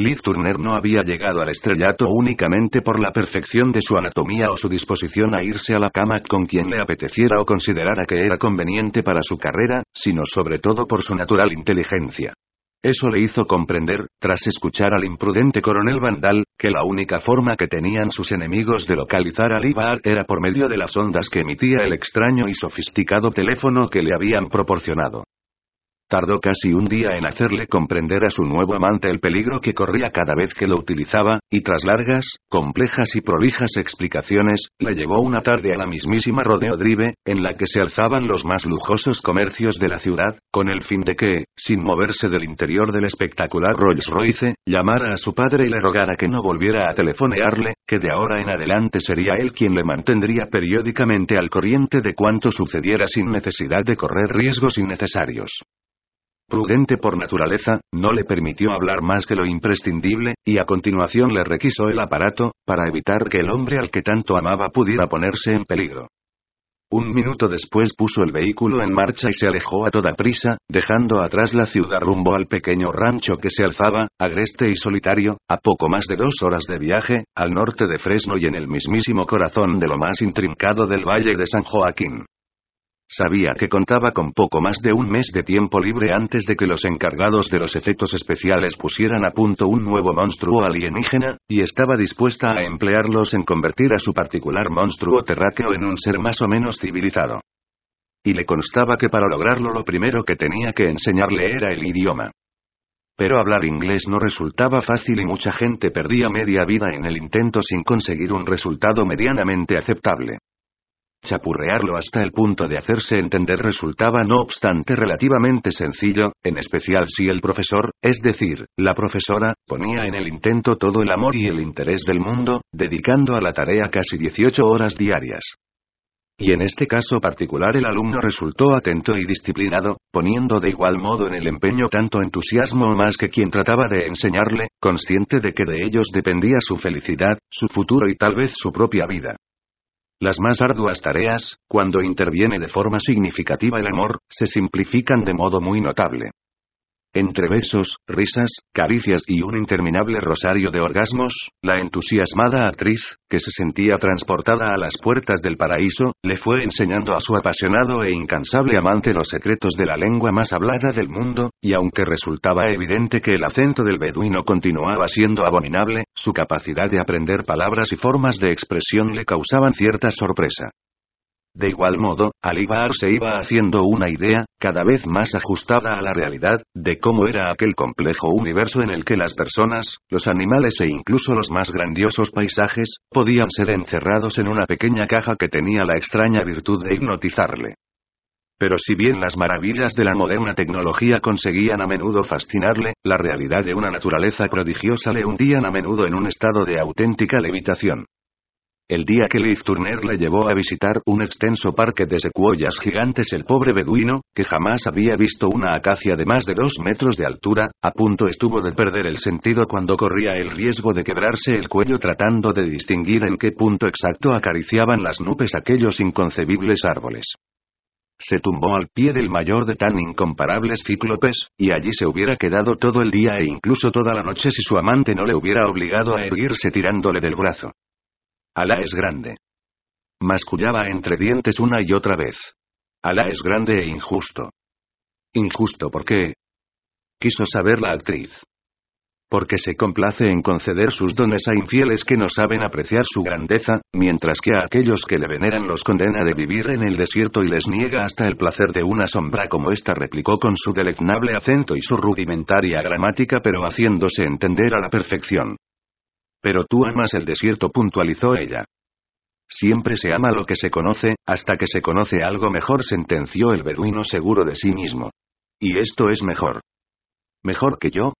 Liv Turner no había llegado al estrellato únicamente por la perfección de su anatomía o su disposición a irse a la cama con quien le apeteciera o considerara que era conveniente para su carrera, sino sobre todo por su natural inteligencia. Eso le hizo comprender, tras escuchar al imprudente coronel Vandal, que la única forma que tenían sus enemigos de localizar a Libar era por medio de las ondas que emitía el extraño y sofisticado teléfono que le habían proporcionado. Tardó casi un día en hacerle comprender a su nuevo amante el peligro que corría cada vez que lo utilizaba, y tras largas, complejas y prolijas explicaciones, le llevó una tarde a la mismísima Rodeo Drive, en la que se alzaban los más lujosos comercios de la ciudad, con el fin de que, sin moverse del interior del espectacular Rolls Royce, llamara a su padre y le rogara que no volviera a telefonearle, que de ahora en adelante sería él quien le mantendría periódicamente al corriente de cuanto sucediera sin necesidad de correr riesgos innecesarios prudente por naturaleza, no le permitió hablar más que lo imprescindible, y a continuación le requisó el aparato, para evitar que el hombre al que tanto amaba pudiera ponerse en peligro. Un minuto después puso el vehículo en marcha y se alejó a toda prisa, dejando atrás la ciudad rumbo al pequeño rancho que se alzaba, agreste y solitario, a poco más de dos horas de viaje, al norte de Fresno y en el mismísimo corazón de lo más intrincado del valle de San Joaquín. Sabía que contaba con poco más de un mes de tiempo libre antes de que los encargados de los efectos especiales pusieran a punto un nuevo monstruo alienígena, y estaba dispuesta a emplearlos en convertir a su particular monstruo terráqueo en un ser más o menos civilizado. Y le constaba que para lograrlo lo primero que tenía que enseñarle era el idioma. Pero hablar inglés no resultaba fácil y mucha gente perdía media vida en el intento sin conseguir un resultado medianamente aceptable. Chapurrearlo hasta el punto de hacerse entender resultaba no obstante relativamente sencillo, en especial si el profesor, es decir, la profesora, ponía en el intento todo el amor y el interés del mundo, dedicando a la tarea casi 18 horas diarias. Y en este caso particular el alumno resultó atento y disciplinado, poniendo de igual modo en el empeño tanto entusiasmo más que quien trataba de enseñarle, consciente de que de ellos dependía su felicidad, su futuro y tal vez su propia vida. Las más arduas tareas, cuando interviene de forma significativa el amor, se simplifican de modo muy notable. Entre besos, risas, caricias y un interminable rosario de orgasmos, la entusiasmada actriz, que se sentía transportada a las puertas del paraíso, le fue enseñando a su apasionado e incansable amante los secretos de la lengua más hablada del mundo, y aunque resultaba evidente que el acento del beduino continuaba siendo abominable, su capacidad de aprender palabras y formas de expresión le causaban cierta sorpresa. De igual modo, Alibar se iba haciendo una idea, cada vez más ajustada a la realidad, de cómo era aquel complejo universo en el que las personas, los animales e incluso los más grandiosos paisajes, podían ser encerrados en una pequeña caja que tenía la extraña virtud de hipnotizarle. Pero si bien las maravillas de la moderna tecnología conseguían a menudo fascinarle, la realidad de una naturaleza prodigiosa le hundían a menudo en un estado de auténtica levitación. El día que Liz Turner le llevó a visitar un extenso parque de secuoyas gigantes, el pobre beduino, que jamás había visto una acacia de más de dos metros de altura, a punto estuvo de perder el sentido cuando corría el riesgo de quebrarse el cuello tratando de distinguir en qué punto exacto acariciaban las nubes aquellos inconcebibles árboles. Se tumbó al pie del mayor de tan incomparables cíclopes, y allí se hubiera quedado todo el día e incluso toda la noche si su amante no le hubiera obligado a erguirse tirándole del brazo. Alá es grande. Mascullaba entre dientes una y otra vez. Alá es grande e injusto. Injusto ¿por qué? Quiso saber la actriz. Porque se complace en conceder sus dones a infieles que no saben apreciar su grandeza, mientras que a aquellos que le veneran los condena de vivir en el desierto y les niega hasta el placer de una sombra como esta replicó con su deleznable acento y su rudimentaria gramática pero haciéndose entender a la perfección. Pero tú amas el desierto, puntualizó ella. Siempre se ama lo que se conoce, hasta que se conoce algo mejor, sentenció el beduino seguro de sí mismo. Y esto es mejor. ¿Mejor que yo?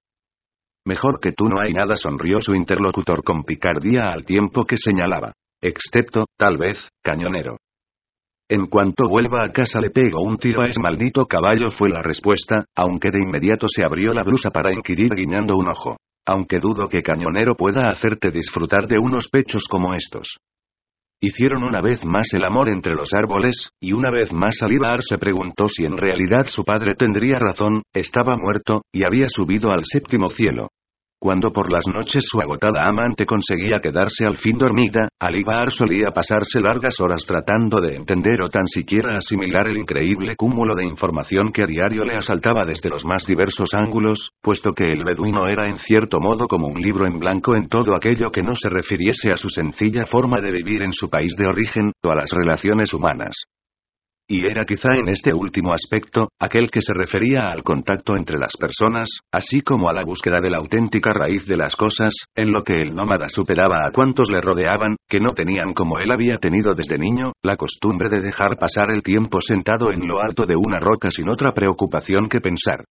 Mejor que tú no hay nada, sonrió su interlocutor con picardía al tiempo que señalaba. Excepto, tal vez, cañonero. En cuanto vuelva a casa le pego un tiro a ese maldito caballo fue la respuesta, aunque de inmediato se abrió la blusa para inquirir guiñando un ojo. Aunque dudo que cañonero pueda hacerte disfrutar de unos pechos como estos. Hicieron una vez más el amor entre los árboles, y una vez más Alibar se preguntó si en realidad su padre tendría razón, estaba muerto, y había subido al séptimo cielo. Cuando por las noches su agotada amante conseguía quedarse al fin dormida, Alibar solía pasarse largas horas tratando de entender o tan siquiera asimilar el increíble cúmulo de información que a diario le asaltaba desde los más diversos ángulos, puesto que el beduino era en cierto modo como un libro en blanco en todo aquello que no se refiriese a su sencilla forma de vivir en su país de origen, o a las relaciones humanas. Y era quizá en este último aspecto, aquel que se refería al contacto entre las personas, así como a la búsqueda de la auténtica raíz de las cosas, en lo que el nómada superaba a cuantos le rodeaban, que no tenían como él había tenido desde niño, la costumbre de dejar pasar el tiempo sentado en lo alto de una roca sin otra preocupación que pensar.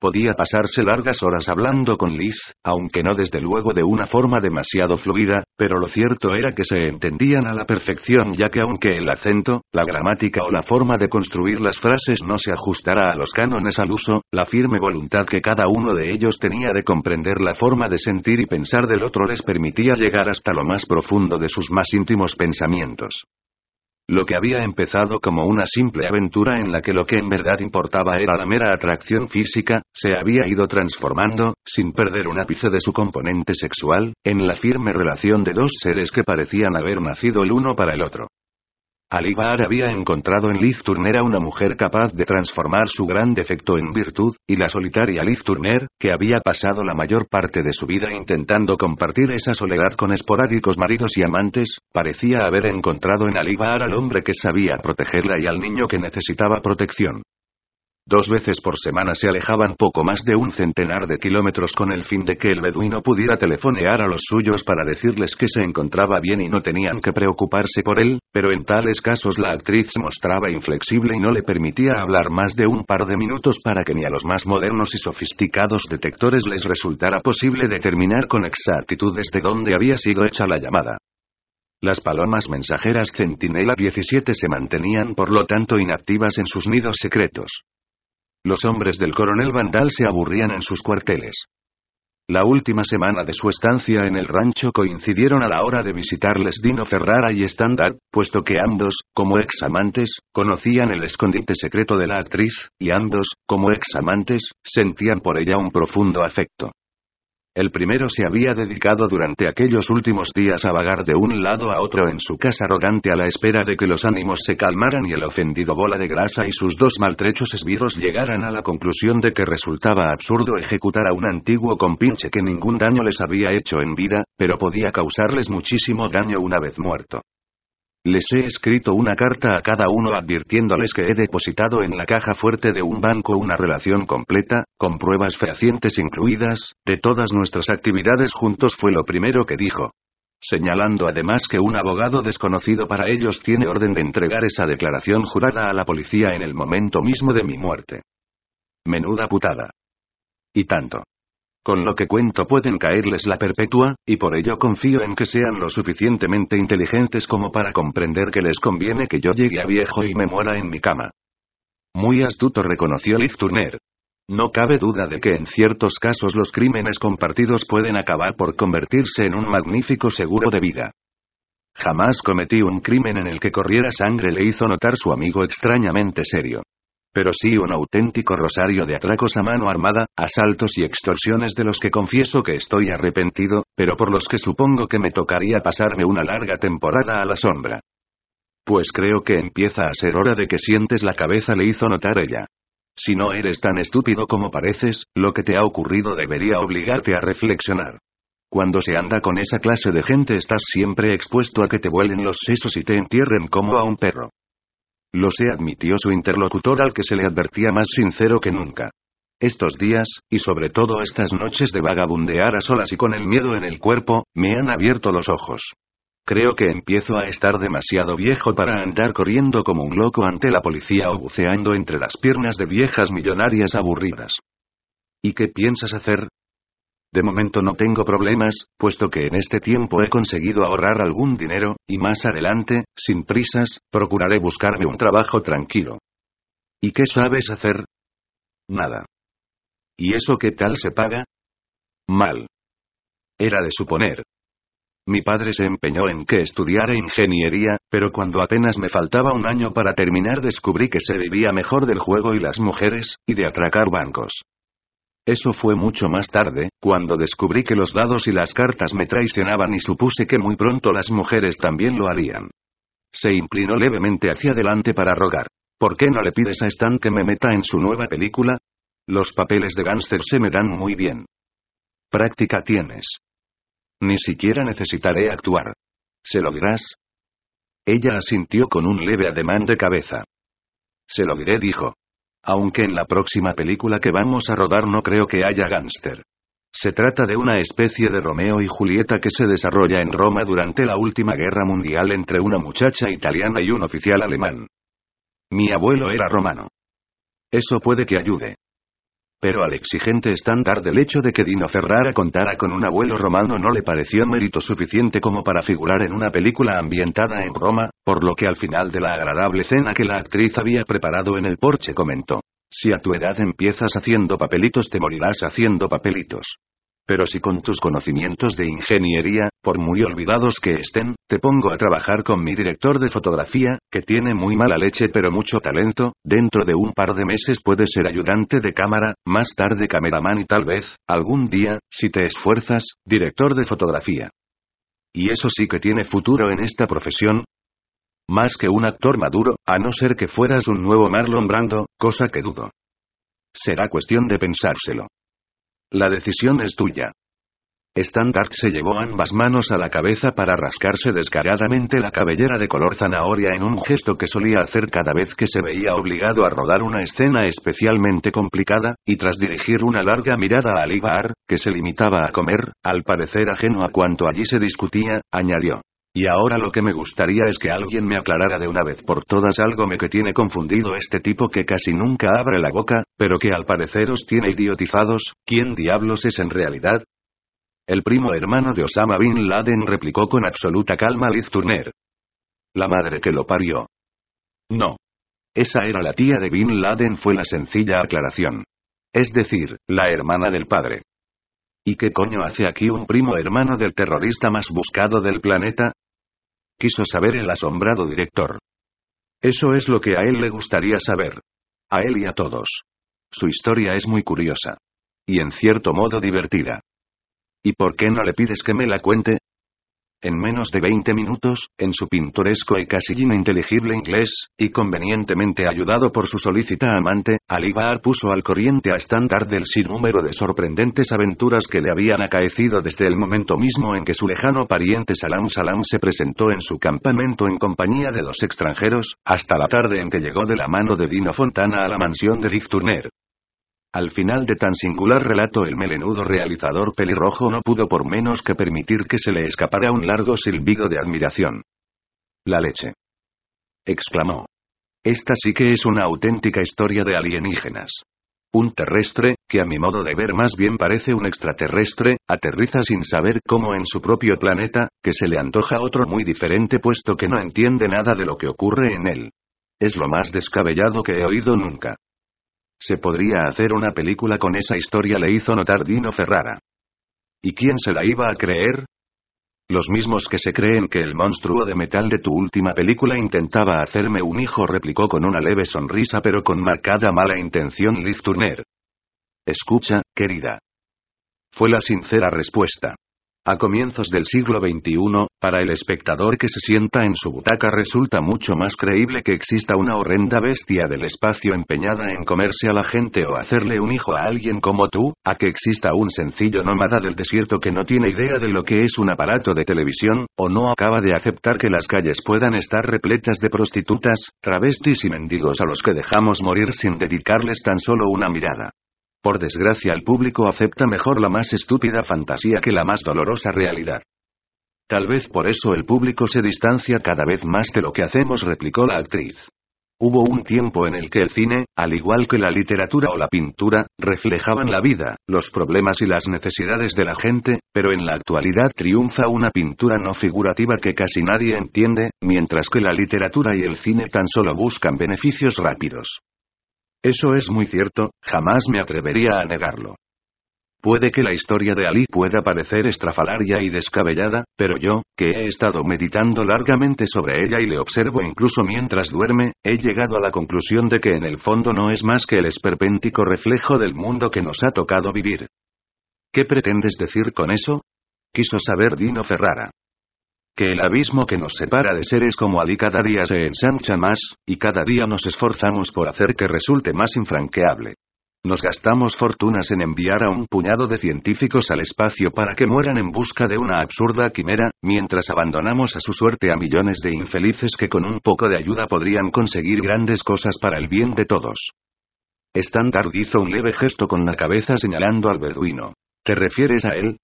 Podía pasarse largas horas hablando con Liz, aunque no desde luego de una forma demasiado fluida, pero lo cierto era que se entendían a la perfección ya que aunque el acento, la gramática o la forma de construir las frases no se ajustara a los cánones al uso, la firme voluntad que cada uno de ellos tenía de comprender la forma de sentir y pensar del otro les permitía llegar hasta lo más profundo de sus más íntimos pensamientos. Lo que había empezado como una simple aventura en la que lo que en verdad importaba era la mera atracción física, se había ido transformando, sin perder un ápice de su componente sexual, en la firme relación de dos seres que parecían haber nacido el uno para el otro. Alibar había encontrado en Liz Turner a una mujer capaz de transformar su gran defecto en virtud, y la solitaria Liz Turner, que había pasado la mayor parte de su vida intentando compartir esa soledad con esporádicos maridos y amantes, parecía haber encontrado en Alibar al hombre que sabía protegerla y al niño que necesitaba protección. Dos veces por semana se alejaban poco más de un centenar de kilómetros con el fin de que el beduino pudiera telefonear a los suyos para decirles que se encontraba bien y no tenían que preocuparse por él, pero en tales casos la actriz mostraba inflexible y no le permitía hablar más de un par de minutos para que ni a los más modernos y sofisticados detectores les resultara posible determinar con exactitud desde dónde había sido hecha la llamada. Las palomas mensajeras Centinela 17 se mantenían por lo tanto inactivas en sus nidos secretos. Los hombres del coronel Vandal se aburrían en sus cuarteles. La última semana de su estancia en el rancho coincidieron a la hora de visitarles Dino Ferrara y Standard, puesto que ambos, como ex amantes, conocían el escondite secreto de la actriz, y ambos, como ex amantes, sentían por ella un profundo afecto. El primero se había dedicado durante aquellos últimos días a vagar de un lado a otro en su casa arrogante a la espera de que los ánimos se calmaran y el ofendido bola de grasa y sus dos maltrechos esbirros llegaran a la conclusión de que resultaba absurdo ejecutar a un antiguo compinche que ningún daño les había hecho en vida, pero podía causarles muchísimo daño una vez muerto. Les he escrito una carta a cada uno advirtiéndoles que he depositado en la caja fuerte de un banco una relación completa, con pruebas fehacientes incluidas, de todas nuestras actividades juntos fue lo primero que dijo. Señalando además que un abogado desconocido para ellos tiene orden de entregar esa declaración jurada a la policía en el momento mismo de mi muerte. Menuda putada. Y tanto. Con lo que cuento pueden caerles la perpetua, y por ello confío en que sean lo suficientemente inteligentes como para comprender que les conviene que yo llegue a viejo y me muera en mi cama. Muy astuto reconoció Liz Turner. No cabe duda de que en ciertos casos los crímenes compartidos pueden acabar por convertirse en un magnífico seguro de vida. Jamás cometí un crimen en el que corriera sangre, le hizo notar su amigo extrañamente serio. Pero sí un auténtico rosario de atracos a mano armada, asaltos y extorsiones de los que confieso que estoy arrepentido, pero por los que supongo que me tocaría pasarme una larga temporada a la sombra. Pues creo que empieza a ser hora de que sientes la cabeza, le hizo notar ella. Si no eres tan estúpido como pareces, lo que te ha ocurrido debería obligarte a reflexionar. Cuando se anda con esa clase de gente estás siempre expuesto a que te vuelen los sesos y te entierren como a un perro. Lo sé, admitió su interlocutor al que se le advertía más sincero que nunca. Estos días, y sobre todo estas noches de vagabundear a solas y con el miedo en el cuerpo, me han abierto los ojos. Creo que empiezo a estar demasiado viejo para andar corriendo como un loco ante la policía o buceando entre las piernas de viejas millonarias aburridas. ¿Y qué piensas hacer? De momento no tengo problemas, puesto que en este tiempo he conseguido ahorrar algún dinero, y más adelante, sin prisas, procuraré buscarme un trabajo tranquilo. ¿Y qué sabes hacer? Nada. ¿Y eso qué tal se paga? Mal. Era de suponer. Mi padre se empeñó en que estudiara ingeniería, pero cuando apenas me faltaba un año para terminar descubrí que se vivía mejor del juego y las mujeres, y de atracar bancos. Eso fue mucho más tarde, cuando descubrí que los dados y las cartas me traicionaban y supuse que muy pronto las mujeres también lo harían. Se inclinó levemente hacia adelante para rogar. ¿Por qué no le pides a Stan que me meta en su nueva película? Los papeles de gánster se me dan muy bien. Práctica tienes. Ni siquiera necesitaré actuar. ¿Se lo dirás? Ella asintió con un leve ademán de cabeza. Se lo diré, dijo. Aunque en la próxima película que vamos a rodar no creo que haya gángster. Se trata de una especie de Romeo y Julieta que se desarrolla en Roma durante la última guerra mundial entre una muchacha italiana y un oficial alemán. Mi abuelo era romano. Eso puede que ayude. Pero al exigente estándar del hecho de que Dino Ferrara contara con un abuelo romano no le pareció mérito suficiente como para figurar en una película ambientada en Roma, por lo que al final de la agradable cena que la actriz había preparado en el porche comentó. Si a tu edad empiezas haciendo papelitos te morirás haciendo papelitos. Pero si con tus conocimientos de ingeniería, por muy olvidados que estén, te pongo a trabajar con mi director de fotografía, que tiene muy mala leche pero mucho talento, dentro de un par de meses puedes ser ayudante de cámara, más tarde cameraman y tal vez, algún día, si te esfuerzas, director de fotografía. ¿Y eso sí que tiene futuro en esta profesión? Más que un actor maduro, a no ser que fueras un nuevo Marlon Brando, cosa que dudo. Será cuestión de pensárselo. La decisión es tuya. Standard se llevó ambas manos a la cabeza para rascarse descaradamente la cabellera de color zanahoria en un gesto que solía hacer cada vez que se veía obligado a rodar una escena especialmente complicada, y tras dirigir una larga mirada a Alibar, que se limitaba a comer, al parecer ajeno a cuanto allí se discutía, añadió. Y ahora lo que me gustaría es que alguien me aclarara de una vez por todas algo me que tiene confundido este tipo que casi nunca abre la boca, pero que al parecer os tiene idiotizados, ¿quién diablos es en realidad? El primo hermano de Osama Bin Laden replicó con absoluta calma Liz Turner. La madre que lo parió. No. Esa era la tía de Bin Laden fue la sencilla aclaración. Es decir, la hermana del padre. ¿Y qué coño hace aquí un primo hermano del terrorista más buscado del planeta? Quiso saber el asombrado director. Eso es lo que a él le gustaría saber. A él y a todos. Su historia es muy curiosa. Y en cierto modo divertida. ¿Y por qué no le pides que me la cuente? En menos de 20 minutos, en su pintoresco y casi ininteligible inglés, y convenientemente ayudado por su solícita amante, Alibar puso al corriente a estándar del sinnúmero de sorprendentes aventuras que le habían acaecido desde el momento mismo en que su lejano pariente Salam Salam se presentó en su campamento en compañía de dos extranjeros, hasta la tarde en que llegó de la mano de Dino Fontana a la mansión de Liv Turner. Al final de tan singular relato el melenudo realizador pelirrojo no pudo por menos que permitir que se le escapara un largo silbido de admiración. La leche. exclamó. Esta sí que es una auténtica historia de alienígenas. Un terrestre, que a mi modo de ver más bien parece un extraterrestre, aterriza sin saber cómo en su propio planeta, que se le antoja otro muy diferente puesto que no entiende nada de lo que ocurre en él. Es lo más descabellado que he oído nunca. Se podría hacer una película con esa historia, le hizo notar Dino Ferrara. ¿Y quién se la iba a creer? Los mismos que se creen que el monstruo de metal de tu última película intentaba hacerme un hijo, replicó con una leve sonrisa pero con marcada mala intención Liz Turner. Escucha, querida. Fue la sincera respuesta. A comienzos del siglo XXI, para el espectador que se sienta en su butaca resulta mucho más creíble que exista una horrenda bestia del espacio empeñada en comerse a la gente o hacerle un hijo a alguien como tú, a que exista un sencillo nómada del desierto que no tiene idea de lo que es un aparato de televisión, o no acaba de aceptar que las calles puedan estar repletas de prostitutas, travestis y mendigos a los que dejamos morir sin dedicarles tan solo una mirada. Por desgracia el público acepta mejor la más estúpida fantasía que la más dolorosa realidad. Tal vez por eso el público se distancia cada vez más de lo que hacemos, replicó la actriz. Hubo un tiempo en el que el cine, al igual que la literatura o la pintura, reflejaban la vida, los problemas y las necesidades de la gente, pero en la actualidad triunfa una pintura no figurativa que casi nadie entiende, mientras que la literatura y el cine tan solo buscan beneficios rápidos. Eso es muy cierto, jamás me atrevería a negarlo. Puede que la historia de Ali pueda parecer estrafalaria y descabellada, pero yo, que he estado meditando largamente sobre ella y le observo incluso mientras duerme, he llegado a la conclusión de que en el fondo no es más que el esperpéntico reflejo del mundo que nos ha tocado vivir. ¿Qué pretendes decir con eso? Quiso saber Dino Ferrara. Que el abismo que nos separa de seres como Ali cada día se ensancha más, y cada día nos esforzamos por hacer que resulte más infranqueable. Nos gastamos fortunas en enviar a un puñado de científicos al espacio para que mueran en busca de una absurda quimera, mientras abandonamos a su suerte a millones de infelices que con un poco de ayuda podrían conseguir grandes cosas para el bien de todos. Standard hizo un leve gesto con la cabeza señalando al beduino. ¿Te refieres a él?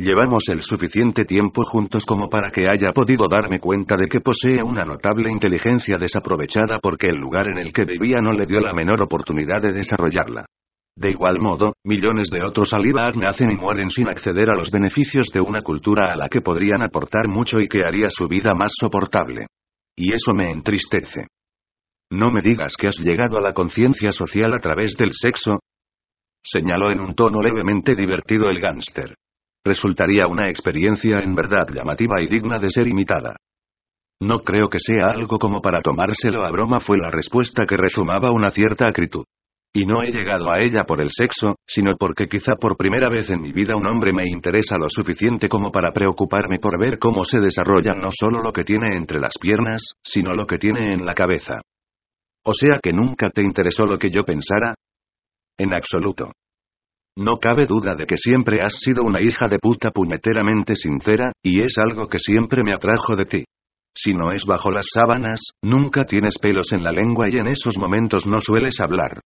Llevamos el suficiente tiempo juntos como para que haya podido darme cuenta de que posee una notable inteligencia desaprovechada porque el lugar en el que vivía no le dio la menor oportunidad de desarrollarla. De igual modo, millones de otros Alibag nacen y mueren sin acceder a los beneficios de una cultura a la que podrían aportar mucho y que haría su vida más soportable. Y eso me entristece. No me digas que has llegado a la conciencia social a través del sexo. Señaló en un tono levemente divertido el gánster. Resultaría una experiencia en verdad llamativa y digna de ser imitada. No creo que sea algo como para tomárselo a broma fue la respuesta que resumaba una cierta acritud. Y no he llegado a ella por el sexo, sino porque quizá por primera vez en mi vida un hombre me interesa lo suficiente como para preocuparme por ver cómo se desarrolla no solo lo que tiene entre las piernas, sino lo que tiene en la cabeza. O sea que nunca te interesó lo que yo pensara? En absoluto. No cabe duda de que siempre has sido una hija de puta puñeteramente sincera, y es algo que siempre me atrajo de ti. Si no es bajo las sábanas, nunca tienes pelos en la lengua y en esos momentos no sueles hablar.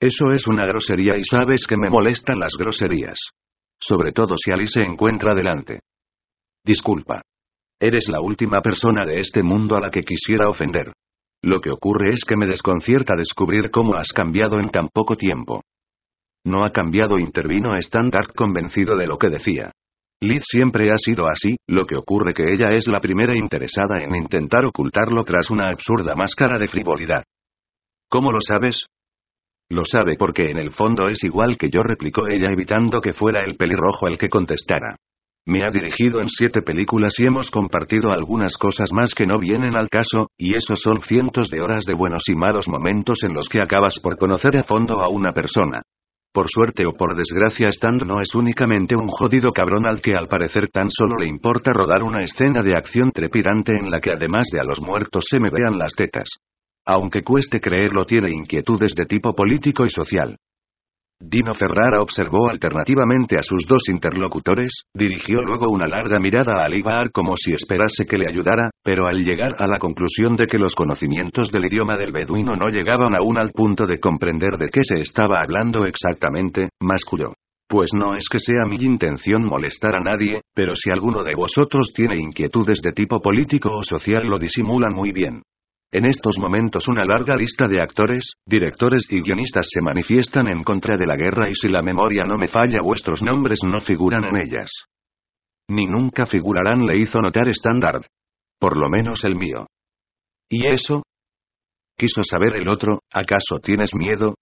Eso es una grosería y sabes que me molestan las groserías. Sobre todo si Alice se encuentra delante. Disculpa. Eres la última persona de este mundo a la que quisiera ofender. Lo que ocurre es que me desconcierta descubrir cómo has cambiado en tan poco tiempo. No ha cambiado, intervino Standard convencido de lo que decía. Liz siempre ha sido así, lo que ocurre que ella es la primera interesada en intentar ocultarlo tras una absurda máscara de frivolidad. ¿Cómo lo sabes? Lo sabe porque en el fondo es igual que yo, replicó ella evitando que fuera el pelirrojo el que contestara. Me ha dirigido en siete películas y hemos compartido algunas cosas más que no vienen al caso, y eso son cientos de horas de buenos y malos momentos en los que acabas por conocer a fondo a una persona. Por suerte o por desgracia Stand no es únicamente un jodido cabrón al que al parecer tan solo le importa rodar una escena de acción trepidante en la que además de a los muertos se me vean las tetas. Aunque cueste creerlo tiene inquietudes de tipo político y social. Dino Ferrara observó alternativamente a sus dos interlocutores, dirigió luego una larga mirada a Alibar como si esperase que le ayudara, pero al llegar a la conclusión de que los conocimientos del idioma del beduino no llegaban aún al punto de comprender de qué se estaba hablando exactamente, masculló. Pues no es que sea mi intención molestar a nadie, pero si alguno de vosotros tiene inquietudes de tipo político o social lo disimulan muy bien. En estos momentos una larga lista de actores, directores y guionistas se manifiestan en contra de la guerra y si la memoria no me falla vuestros nombres no figuran en ellas. Ni nunca figurarán, le hizo notar Standard. Por lo menos el mío. ¿Y eso? Quiso saber el otro, ¿acaso tienes miedo?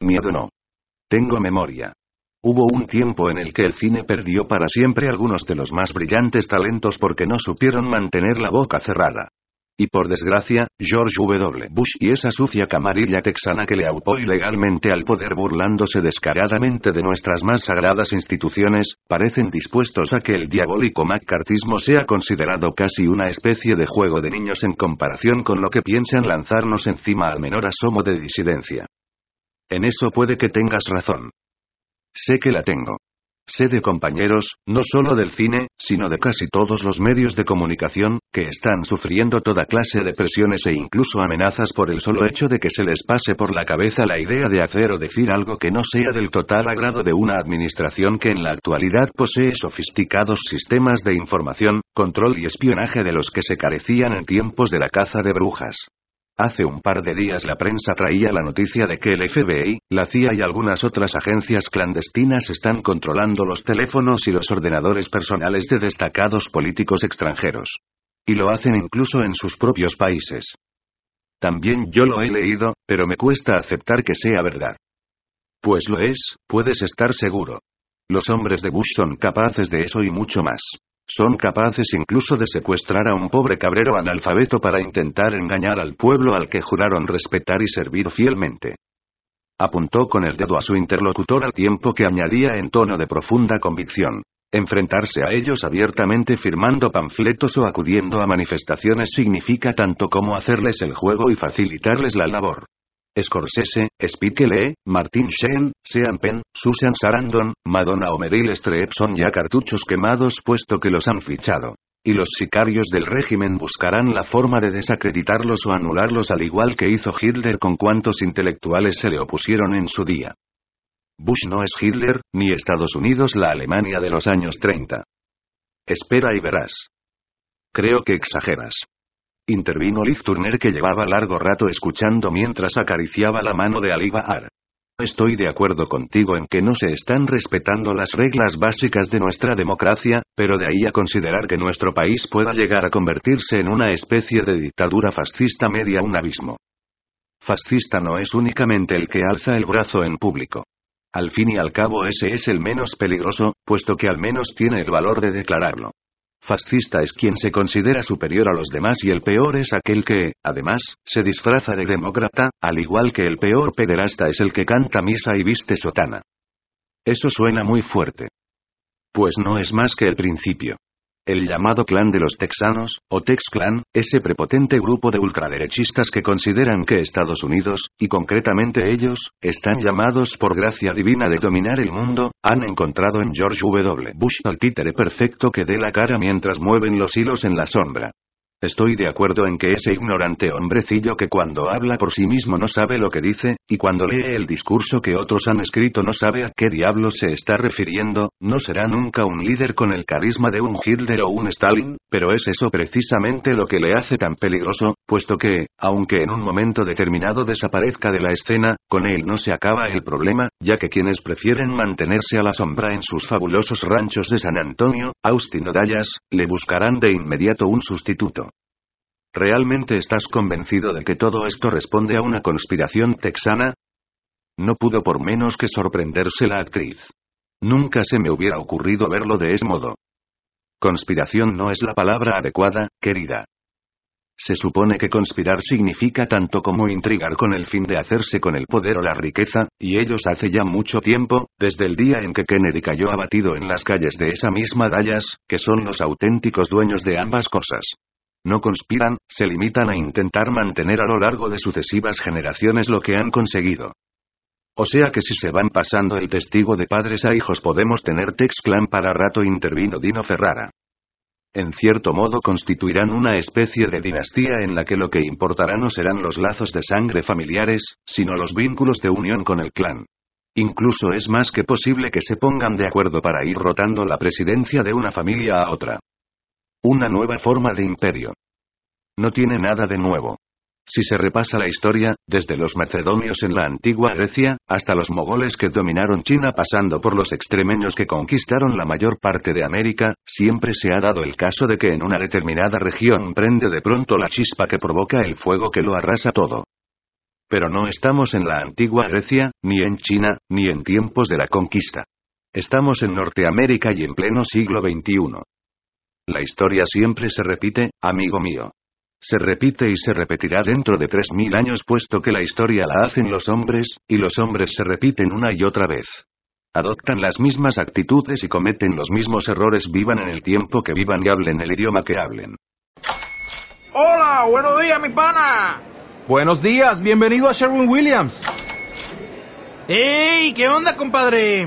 Miedo no. Tengo memoria. Hubo un tiempo en el que el cine perdió para siempre algunos de los más brillantes talentos porque no supieron mantener la boca cerrada. Y por desgracia, George W. Bush y esa sucia camarilla texana que le aupó ilegalmente al poder burlándose descaradamente de nuestras más sagradas instituciones, parecen dispuestos a que el diabólico macartismo sea considerado casi una especie de juego de niños en comparación con lo que piensan lanzarnos encima al menor asomo de disidencia. En eso puede que tengas razón. Sé que la tengo. Sé de compañeros, no solo del cine, sino de casi todos los medios de comunicación, que están sufriendo toda clase de presiones e incluso amenazas por el solo hecho de que se les pase por la cabeza la idea de hacer o decir algo que no sea del total agrado de una administración que en la actualidad posee sofisticados sistemas de información, control y espionaje de los que se carecían en tiempos de la caza de brujas. Hace un par de días la prensa traía la noticia de que el FBI, la CIA y algunas otras agencias clandestinas están controlando los teléfonos y los ordenadores personales de destacados políticos extranjeros. Y lo hacen incluso en sus propios países. También yo lo he leído, pero me cuesta aceptar que sea verdad. Pues lo es, puedes estar seguro. Los hombres de Bush son capaces de eso y mucho más. Son capaces incluso de secuestrar a un pobre cabrero analfabeto para intentar engañar al pueblo al que juraron respetar y servir fielmente. Apuntó con el dedo a su interlocutor al tiempo que añadía en tono de profunda convicción. Enfrentarse a ellos abiertamente firmando panfletos o acudiendo a manifestaciones significa tanto como hacerles el juego y facilitarles la labor. Scorsese, Spike Martin Sheen, Sean Penn, Susan Sarandon, Madonna o Meryl Streep son ya cartuchos quemados puesto que los han fichado. Y los sicarios del régimen buscarán la forma de desacreditarlos o anularlos al igual que hizo Hitler con cuantos intelectuales se le opusieron en su día. Bush no es Hitler, ni Estados Unidos la Alemania de los años 30. Espera y verás. Creo que exageras. Intervino Liz Turner que llevaba largo rato escuchando mientras acariciaba la mano de Ali Bahar. Estoy de acuerdo contigo en que no se están respetando las reglas básicas de nuestra democracia, pero de ahí a considerar que nuestro país pueda llegar a convertirse en una especie de dictadura fascista media un abismo. Fascista no es únicamente el que alza el brazo en público. Al fin y al cabo ese es el menos peligroso, puesto que al menos tiene el valor de declararlo. Fascista es quien se considera superior a los demás y el peor es aquel que, además, se disfraza de demócrata, al igual que el peor pederasta es el que canta misa y viste sotana. Eso suena muy fuerte. Pues no es más que el principio. El llamado clan de los texanos, o Tex Clan, ese prepotente grupo de ultraderechistas que consideran que Estados Unidos, y concretamente ellos, están llamados por gracia divina de dominar el mundo, han encontrado en George W. Bush al títere perfecto que dé la cara mientras mueven los hilos en la sombra. Estoy de acuerdo en que ese ignorante hombrecillo que cuando habla por sí mismo no sabe lo que dice, y cuando lee el discurso que otros han escrito no sabe a qué diablo se está refiriendo, no será nunca un líder con el carisma de un Hitler o un Stalin, pero es eso precisamente lo que le hace tan peligroso, puesto que, aunque en un momento determinado desaparezca de la escena, con él no se acaba el problema, ya que quienes prefieren mantenerse a la sombra en sus fabulosos ranchos de San Antonio, Austin o Dallas, le buscarán de inmediato un sustituto. ¿Realmente estás convencido de que todo esto responde a una conspiración texana? No pudo por menos que sorprenderse la actriz. Nunca se me hubiera ocurrido verlo de ese modo. Conspiración no es la palabra adecuada, querida. Se supone que conspirar significa tanto como intrigar con el fin de hacerse con el poder o la riqueza, y ellos hace ya mucho tiempo, desde el día en que Kennedy cayó abatido en las calles de esa misma Dallas, que son los auténticos dueños de ambas cosas no conspiran, se limitan a intentar mantener a lo largo de sucesivas generaciones lo que han conseguido. O sea que si se van pasando el testigo de padres a hijos podemos tener Tex Clan para rato intervino Dino Ferrara. En cierto modo constituirán una especie de dinastía en la que lo que importará no serán los lazos de sangre familiares, sino los vínculos de unión con el clan. Incluso es más que posible que se pongan de acuerdo para ir rotando la presidencia de una familia a otra. Una nueva forma de imperio. No tiene nada de nuevo. Si se repasa la historia, desde los macedonios en la antigua Grecia, hasta los mogoles que dominaron China pasando por los extremeños que conquistaron la mayor parte de América, siempre se ha dado el caso de que en una determinada región prende de pronto la chispa que provoca el fuego que lo arrasa todo. Pero no estamos en la antigua Grecia, ni en China, ni en tiempos de la conquista. Estamos en Norteamérica y en pleno siglo XXI. La historia siempre se repite, amigo mío. Se repite y se repetirá dentro de tres mil años puesto que la historia la hacen los hombres, y los hombres se repiten una y otra vez. Adoptan las mismas actitudes y cometen los mismos errores vivan en el tiempo que vivan y hablen el idioma que hablen. Hola, buenos días, mi pana. Buenos días, bienvenido a Sherwin Williams. ¡Ey! ¿Qué onda, compadre?